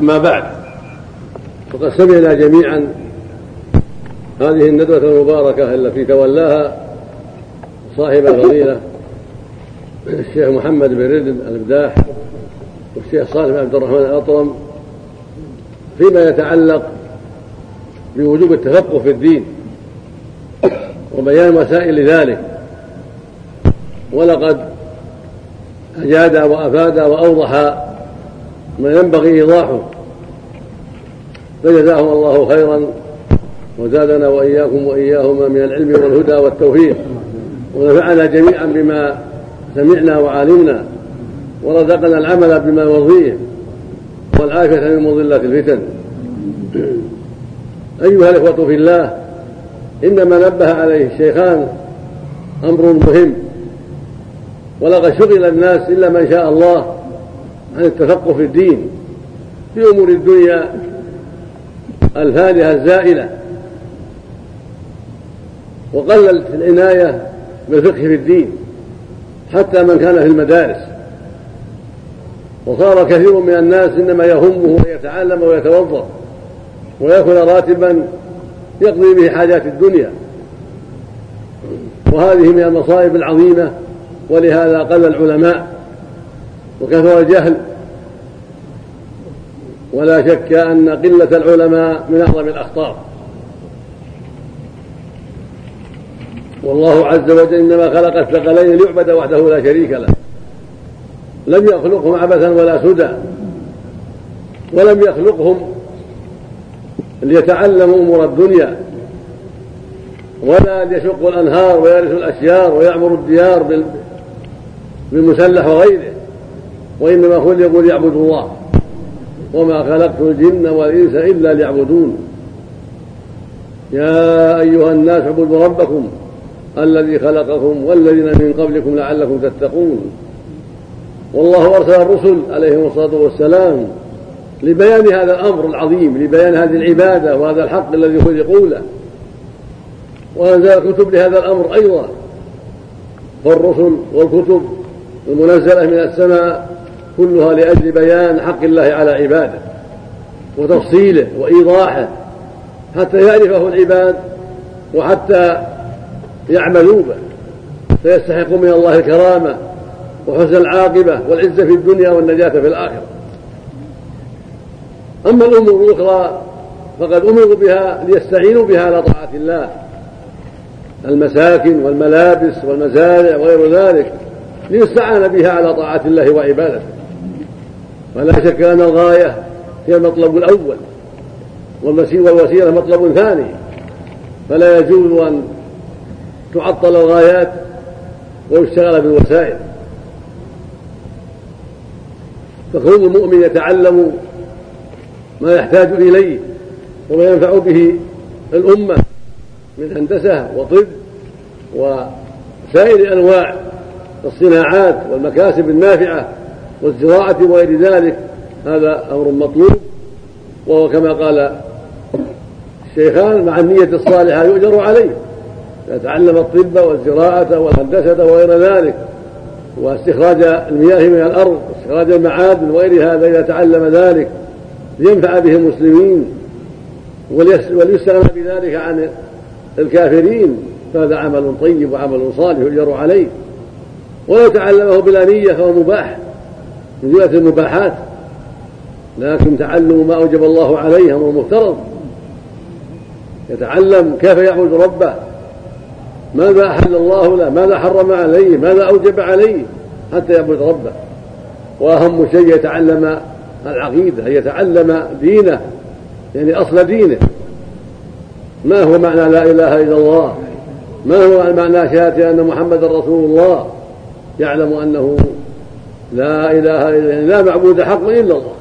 أما بعد. فقد سمعنا جميعا هذه الندوة المباركة التي تولاها صاحب الفضيلة الشيخ محمد بن رد الإبداح والشيخ صالح بن عبد الرحمن الأطرم فيما يتعلق بوجوب التفقه في الدين وبيان مسائل ذلك. ولقد أجاد وأفاد وأوضح ما ينبغي إيضاحه. فجزاهم الله خيرا وزادنا وإياكم وإياهما من العلم والهدى والتوفيق. ونفعنا جميعا بما سمعنا وعلمنا. ورزقنا العمل بما يرضيه. والعافية من مضلات الفتن. أيها الإخوة في الله إنما نبه عليه الشيخان أمر مهم. ولقد شغل الناس إلا من شاء الله. عن التفقه في الدين. في أمور الدنيا الفانية الزائلة. وقلت العناية بالفقه في الدين حتى من كان في المدارس. وصار كثير من الناس إنما يهمه أن يتعلم ويتوظف ويأكل راتبا يقضي به حاجات الدنيا. وهذه من المصائب العظيمة ولهذا قل العلماء وكثر الجهل؟ ولا شك أن قلة العلماء من أعظم الأخطار. والله عز وجل إنما خلق الثقلين ليعبد وحده لا شريك له. لم يخلقهم عبثا ولا سدى. ولم يخلقهم ليتعلموا أمور الدنيا. ولا ليشقوا الأنهار ويرثوا الأشجار ويعمروا الديار بالمسلح وغيره. وإنما خلقوا ليعبدوا الله. وما خلقت الجن والإنس إلا ليعبدون. يا أيها الناس اعبدوا ربكم الذي خلقكم والذين من قبلكم لعلكم تتقون. والله أرسل الرسل عليهم الصلاة والسلام لبيان هذا الأمر العظيم لبيان هذه العبادة وهذا الحق الذي خلقوا له. وأنزل الكتب لهذا الأمر أيضا. فالرسل والكتب المنزلة من السماء كلها لأجل بيان حق الله على عباده وتفصيله وإيضاحه حتى يعرفه العباد وحتى يعملوا به. فيستحقوا من الله الكرامة وحسن العاقبة والعزة في الدنيا والنجاة في الآخرة. أما الأمور الأخرى فقد أمروا بها ليستعينوا بها على طاعة الله. المساكن والملابس والمزارع وغير ذلك ليستعان بها على طاعة الله وعبادته. ولا شك أن الغاية هي المطلب الأول والوسيلة مطلب ثاني. فلا يجوز أن تعطل الغايات ويشتغل بالوسائل. فكون المؤمن يتعلم ما يحتاج إليه وما ينفع به الأمة من هندسة وطب وسائر أنواع الصناعات والمكاسب النافعة والزراعة وغير ذلك هذا أمر مطلوب. وهو كما قال الشيخان مع النية الصالحة يؤجر عليه. يتعلم الطب والزراعة والهندسة وغير ذلك واستخراج المياه من الأرض واستخراج المعادن وغير هذا إذا تعلم ذلك لينفع به المسلمين. وليستغنى بذلك عن الكافرين. فهذا عمل طيب وعمل صالح يؤجر عليه. ولو تعلمه بلا نية فهو مباح. جملة المباحات لكن تعلم ما أوجب الله عليه أمر مفترض يتعلم كيف يعبد ربه. ماذا أحل الله له؟ ماذا حرم عليه؟ ماذا أوجب عليه حتى يعبد ربه؟ وأهم شيء يتعلم العقيدة أن يتعلم دينه يعني أصل دينه. ما هو معنى لا إله إلا الله؟ ما هو معنى شهادة أن محمدا رسول الله؟ يعلم أنه لا إله إلا لا معبود حق إلا الله.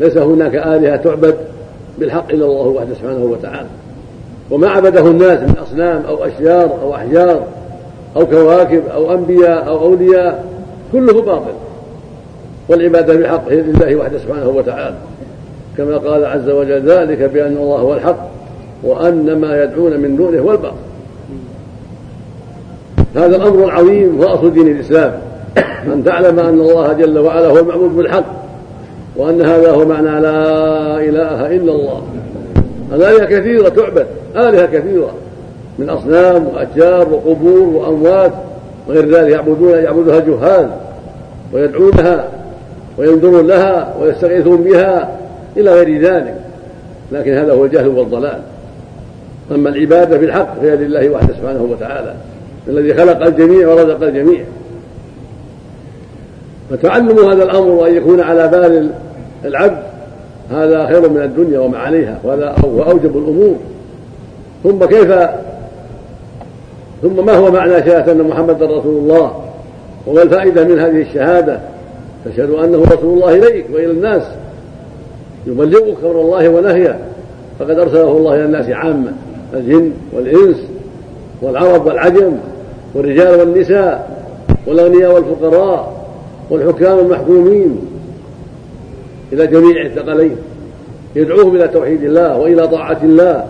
ليس هناك آلهة تعبد بالحق إلا الله وحده سبحانه وتعالى. وما عبده الناس من أصنام أو أشجار أو أحجار أو كواكب أو أنبياء أو أولياء كله باطل. والعبادة بحق هي لله وحده سبحانه وتعالى. كما قال عز وجل ذلك بأن الله هو الحق وأن ما يدعون من دونه هو الباطل. هذا الأمر العظيم هو أصل دين الإسلام. أن تعلم أن الله جل وعلا هو المعبود بالحق وأن هذا هو معنى لا والآلهة كثيرة تعبد آلهة كثيرة من أصنام وأشجار وقبور وأموات وغير ذلك يعبدون يعبدها الجهال ويدعونها وينذرون لها ويستغيثون بها إلى غير ذلك. لكن هذا هو الجهل والضلال. أما العبادة بالحق فهي لله وحده سبحانه وتعالى الذي خلق الجميع ورزق الجميع. فتعلم هذا الأمر وأن يكون على بال العبد هذا خير من الدنيا وما عليها وهذا هو أوجب الأمور. ثم كيف ثم ما هو معنى شهادة أن محمدا رسول الله؟ وما الفائدة من هذه الشهادة؟ تشهد أنه رسول الله إليك وإلى الناس. يبلغك أمر الله ونهيه. فقد أرسله الله إلى الناس عامة الجن والإنس والعرب والعجم والرجال والنساء والأغنياء والفقراء. والحكام المحكومين إلى جميع الثقلين يدعوهم إلى توحيد الله وإلى طاعة الله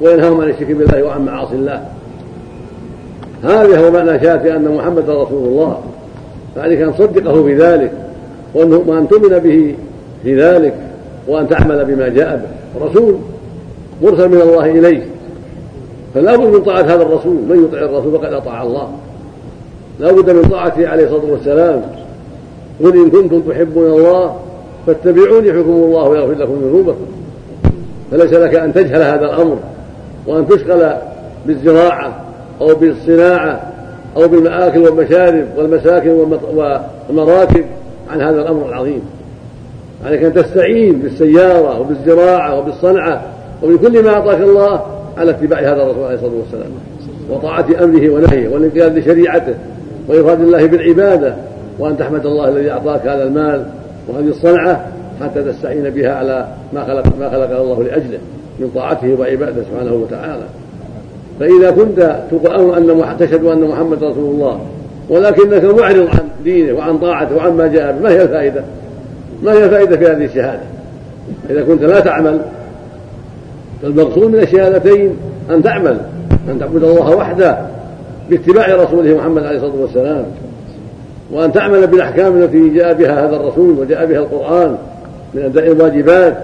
وينهاهم عن الشرك بالله وعن معاصي الله. هذا هو معنى شهادة أن محمدا رسول الله. فعليك أن تصدقه في ذلك وأن تؤمن به في ذلك وأن تعمل بما جاء به. رسول مرسل من الله إليك فلا بد من طاعة هذا الرسول. من يطع الرسول فقد أطاع الله. لا بد من طاعته عليه الصلاة والسلام. قل إن كنتم تحبون الله فاتبعوني يحبكم الله ويغفر لكم ذنوبكم. فليس لك أن تجهل هذا الأمر وأن تشغل بالزراعة أو بالصناعة أو بالمآكل والمشارب والمساكن والمراكب عن هذا الأمر العظيم. عليك أن تستعين بالسيارة وبالزراعة وبالصنعة وبكل ما أعطاك الله على اتباع هذا الرسول عليه الصلاة والسلام. وطاعة أمره ونهيه والانقياد لشريعته وإفراد الله بالعبادة وأن تحمد الله الذي أعطاك هذا المال وهذه الصنعة حتى تستعين بها على ما خلق ما خلق الله لأجله من طاعته وعبادته سبحانه وتعالى فإذا كنت تقول أن تشهد أن محمد رسول الله ولكنك معرض عن دينه وعن طاعته وعن ما جاء به ما هي الفائدة؟ ما هي الفائدة في هذه الشهادة؟ إذا كنت لا تعمل فالمقصود من الشهادتين أن تعمل أن تعبد الله وحده باتباع رسوله محمد عليه الصلاة والسلام وأن تعمل بالأحكام التي جاء بها هذا الرسول وجاء بها القرآن من أداء الواجبات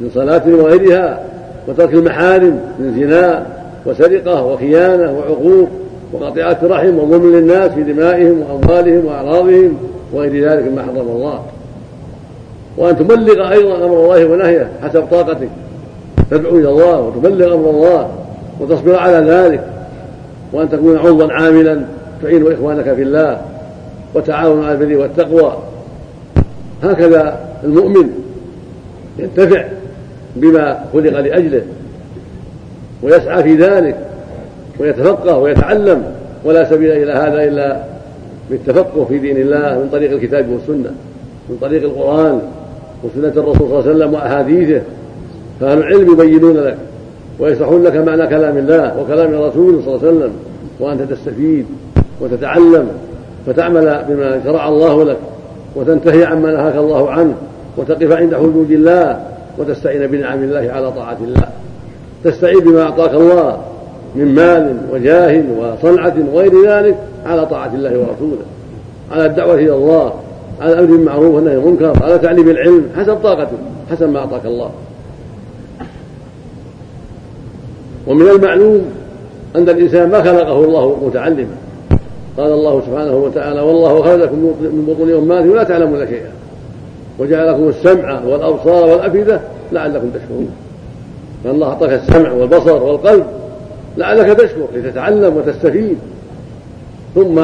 من صلاة وغيرها وترك المحارم من زنا وسرقة وخيانة وعقوق وقطيعة رحم وظلم للناس في دمائهم وأموالهم وأعراضهم وغير ذلك مما حرم الله. وأن تبلغ أيضا أمر الله ونهيه حسب طاقتك. تدعو إلى الله وتبلغ أمر الله وتصبر على ذلك. وأن تكون عضوا عاملا تعين إخوانك في الله. وتعاون على البر والتقوى. هكذا المؤمن ينتفع بما خلق لأجله ويسعى في ذلك ويتفقه ويتعلم. ولا سبيل إلى هذا إلا بالتفقه في دين الله من طريق الكتاب والسنة من طريق القرآن وسنة الرسول صلى الله عليه وسلم وأحاديثه. فأهل العلم يبينون لك ويشرحون لك معنى كلام الله وكلام الرسول صلى الله عليه وسلم وأنت تستفيد وتتعلم. فتعمل بما شرع الله لك وتنتهي عما نهاك الله عنه وتقف عند حدود الله وتستعين بنعم الله على طاعة الله. تستعين بما أعطاك الله من مال وجاه وصنعة وغير ذلك على طاعة الله ورسوله على الدعوة إلى الله على الأمر بالمعروف والنهي عن المنكر على تعليم العلم حسب طاقتك حسب ما أعطاك الله. ومن المعلوم أن الإنسان ما خلقه الله متعلما. قال الله سبحانه وتعالى والله خلقكم من بطون أمهاتكم لا تعلمون شيئا. وجعل لكم السمع والأبصار والأفئدة لعلكم تشكرون. فالله أعطاك السمع والبصر والقلب لعلك تشكر لتتعلم وتستفيد. ثم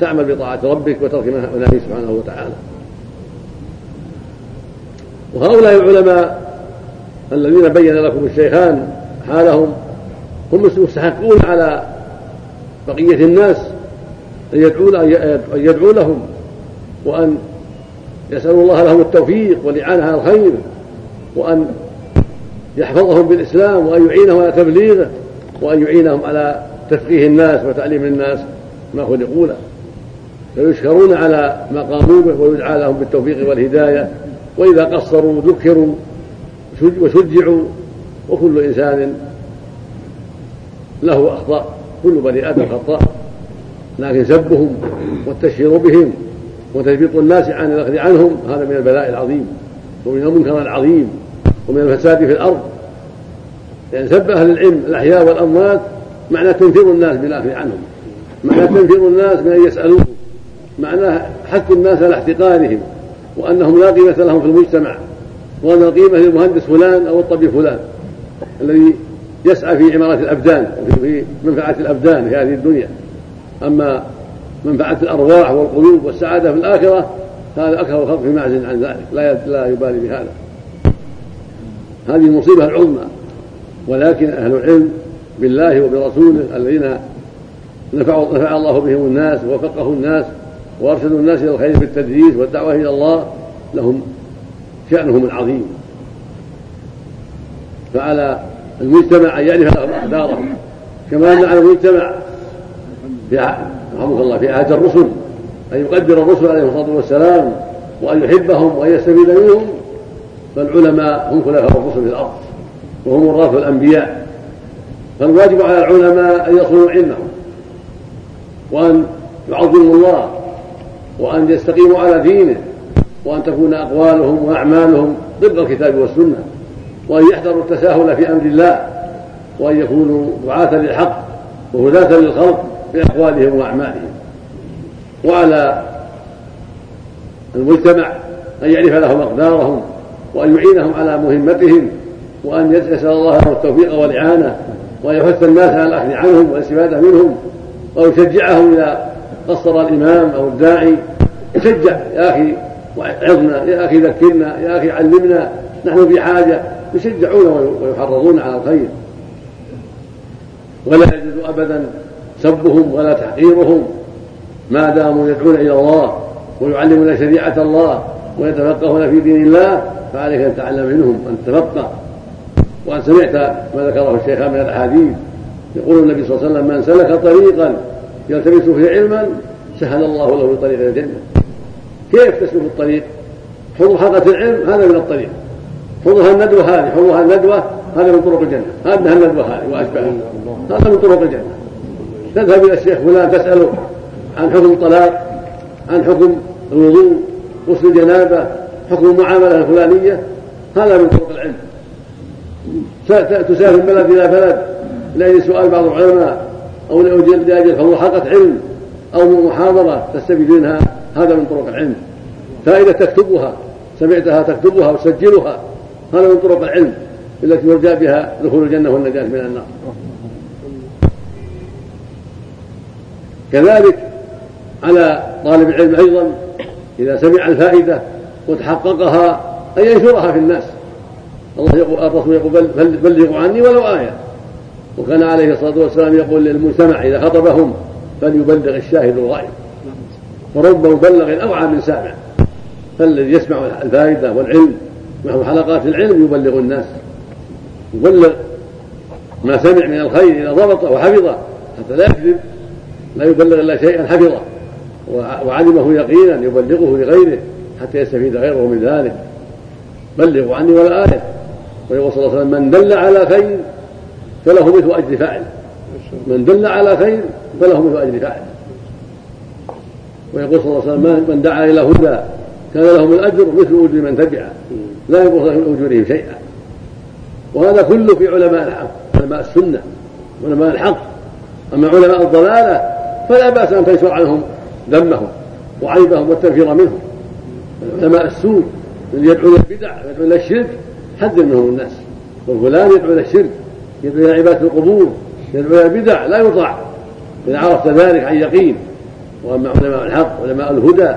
تعمل بطاعة ربك وترك منهيه سبحانه وتعالى. وهؤلاء العلماء الذين بين لكم الشيخان حالهم هم مستحقون على بقية الناس أن يدعوا لهم وأن يسألوا الله لهم التوفيق والإعانة على الخير وأن يحفظهم بالإسلام وأن يعينهم على تبليغه وأن يعينهم على تفقيه الناس وتعليم الناس ما خلقوا له. فيشكرون على ما قاموا به ويدعى لهم بالتوفيق والهداية. وإذا قصروا ذكروا وشجعوا وكل إنسان له أخطاء كل بني آدم خطاء. لكن سبهم والتشهير بهم وتثبيط الناس عن الأخذ عنهم هذا من البلاء العظيم ومن المنكر العظيم ومن الفساد في الأرض. يعني سب أهل العلم الأحياء والأموات معنى تنفر الناس بالعفو عنهم معنى تنفر الناس من أن يسألوه معناه حث الناس على احتقارهم وأنهم لا قيمة لهم في المجتمع وأن القيمة للمهندس فلان أو الطبيب فلان الذي يسعى في عمارة الأبدان وفي منفعة الأبدان في هذه الدنيا. أما منفعة الأرواح والقلوب والسعادة في الآخرة هذا أكثر الخلق في معزل عن ذلك. لا لا يبالي بهذا. هذه المصيبة العظمى. ولكن أهل العلم بالله وبرسوله الذين نفع نفع الله بهم الناس ووفقه الناس وأرشدوا الناس إلى الخير بالتدريس والدعوة إلى الله لهم شأنهم العظيم. فعلى المجتمع أن يعرف لهم اقدارهم كما أن على المجتمع في رحمك الله في عهد الرسل أن يقدر الرسل عليهم الصلاة والسلام وأن يحبهم وأن يستفيد منهم. فالعلماء هم خلفاء الرسل في الأرض وهم وراث الأنبياء. فالواجب على العلماء أن يصونوا علمهم وأن يعظموا الله وأن يستقيموا على دينه وأن تكون أقوالهم وأعمالهم ضد الكتاب والسنة وأن يحذروا التساهل في أمر الله وأن يكونوا دعاة للحق وهداة للخلق. بأقوالهم وأعمالهم. وعلى المجتمع أن يعرف لهم أقدارهم وأن يعينهم على مهمتهم وأن يسأل الله لهم التوفيق والإعانة وأن يحث الناس على الأخذ عنهم والاستفادة منهم ويشجعهم إلى قصر الإمام أو الداعي. يشجع يا أخي عظنا يا أخي ذكرنا يا أخي علمنا نحن في حاجة. يشجعون ويحرضون على الخير. ولا يجوز أبدا سبهم ولا تحقيرهم. ما داموا يدعون إلى الله ويعلمون شريعة الله ويتفقهون في دين الله فعليك أن تتعلم منهم أن تتفقه. وأن سمعت ما ذكره الشيخان من الأحاديث. يقول النبي صلى الله عليه وسلم من سلك طريقا يلتمس فيه علما سهل الله له طريق إلى الجنة. كيف تسلك الطريق؟ حضور حلقه العلم هذا من الطريق. حضورها الندوة هذه حضورها الندوة هذا من طرق الجنة. هذا الندوة هذه واشباهها هذا من طرق الجنة. تذهب إلى الشيخ فلان تساله عن حكم الطلاق عن حكم الوضوء غسل الجنابة حكم المعاملة الفلانية هذا من طرق العلم. تسافر من بلد إلى بلد لأجل سؤال بعض العلماء أو لأجل فهو حلقة علم أو محاضرة تستفيد منها هذا من طرق العلم. فائدة تكتبها سمعتها تكتبها وتسجلها هذا من طرق العلم التي يرجى بها دخول الجنة والنجاة من النار. كذلك على طالب العلم أيضا إذا سمع الفائدة وتحققها أن ينشرها في الناس. الله يقول الرسول يقول بلغوا عني ولو آية. وكان عليه الصلاة والسلام يقول للمجتمع إذا خطبهم فليبلغ الشاهد الغائب. ورب مبلغ أوعى من سامع. فالذي يسمع الفائدة والعلم نحو حلقات العلم يبلغ الناس. يبلغ ما سمع من الخير إذا ضبطه وحفظه حتى لا يكذب. لا يبلغ إلا شيئا حفظه. وعلمه يقينا يبلغه لغيره حتى يستفيد غيره من ذلك. بلغوا عني ولا آية ويقول صلى الله عليه وسلم من دل على خير فله مثل أجر فاعل. من دل على خير فله مثل أجر فاعل. ويقول صلى الله عليه وسلم من دعا إلى هدى كان لهم الأجر مثل أجر من تبعه لا ينقص من أجورهم شيئا. وهذا كله في علماء الحق علماء السنة علماء الحق. أما علماء الضلالة فلا بأس أن تنشر عنهم ذمهم وعيبهم والتنفير منهم. علماء السوء الذي يدعو إلى البدع ويدعو إلى الشرك حذر منهم الناس. وفلان يدعو إلى الشرك يدعو إلى عبادة القبور يدعو إلى البدع لا يطاع. اذا عرفت ذلك عن يقين. وأما علماء الحق علماء الهدى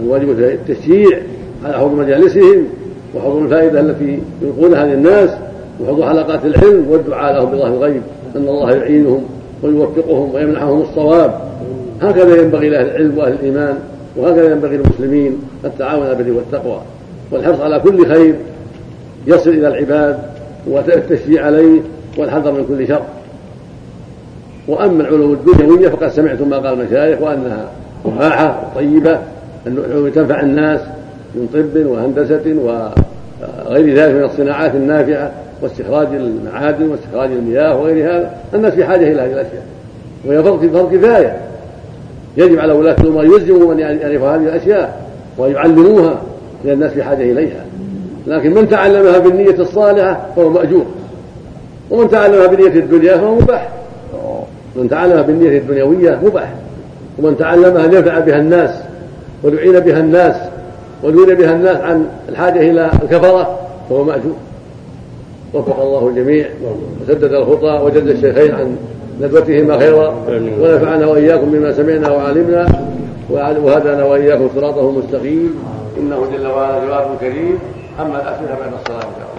الواجب التشجيع على حضور مجالسهم وحضور الفائدة التي يلقونها للناس وحضور حلقات العلم والدعاء لهم بظهر الغيب أن الله يعينهم ويوفقهم ويمنحهم الصواب. هكذا ينبغي لأهل العلم وأهل الإيمان وهكذا ينبغي للمسلمين التعاون على البر والتقوى والحرص على كل خير يصل إلى العباد والتشجيع عليه والحذر من كل شر. وأما العلوم الدنيويه فقد سمعتم ما قال المشايخ وأنها مباحه طيبة العلوم تنفع الناس من طب وهندسة وغير ذلك من الصناعات النافعة واستخراج المعادن واستخراج المياه وغير هذا. الناس في حاجة إلى هذه الأشياء. وهي فرض فرض كفاية. يجب على ولاة الأمور يلزموا من يعرفوا هذه الأشياء ويعلموها لأن الناس في حاجة إليها. لكن من تعلمها بالنية الصالحة فهو مأجور. ومن تعلمها بنية الدنيا فهو مباح. من تعلمها بالنية الدنيوية مباح. ومن تعلمها لينفع بها الناس ويعين بها الناس ويدل بها الناس عن الحاجة إلى الكفرة فهو مأجور. وفق الله الجميع وسدد الخطى وجد الشيخين عن ندوتهما خيرا ونفعنا وإياكم بما سمعنا وعلمنا وهدانا وإياكم صراطه المستقيم. إنه جل وعلا جواب كريم. أما الأسئلة بعد الصلاة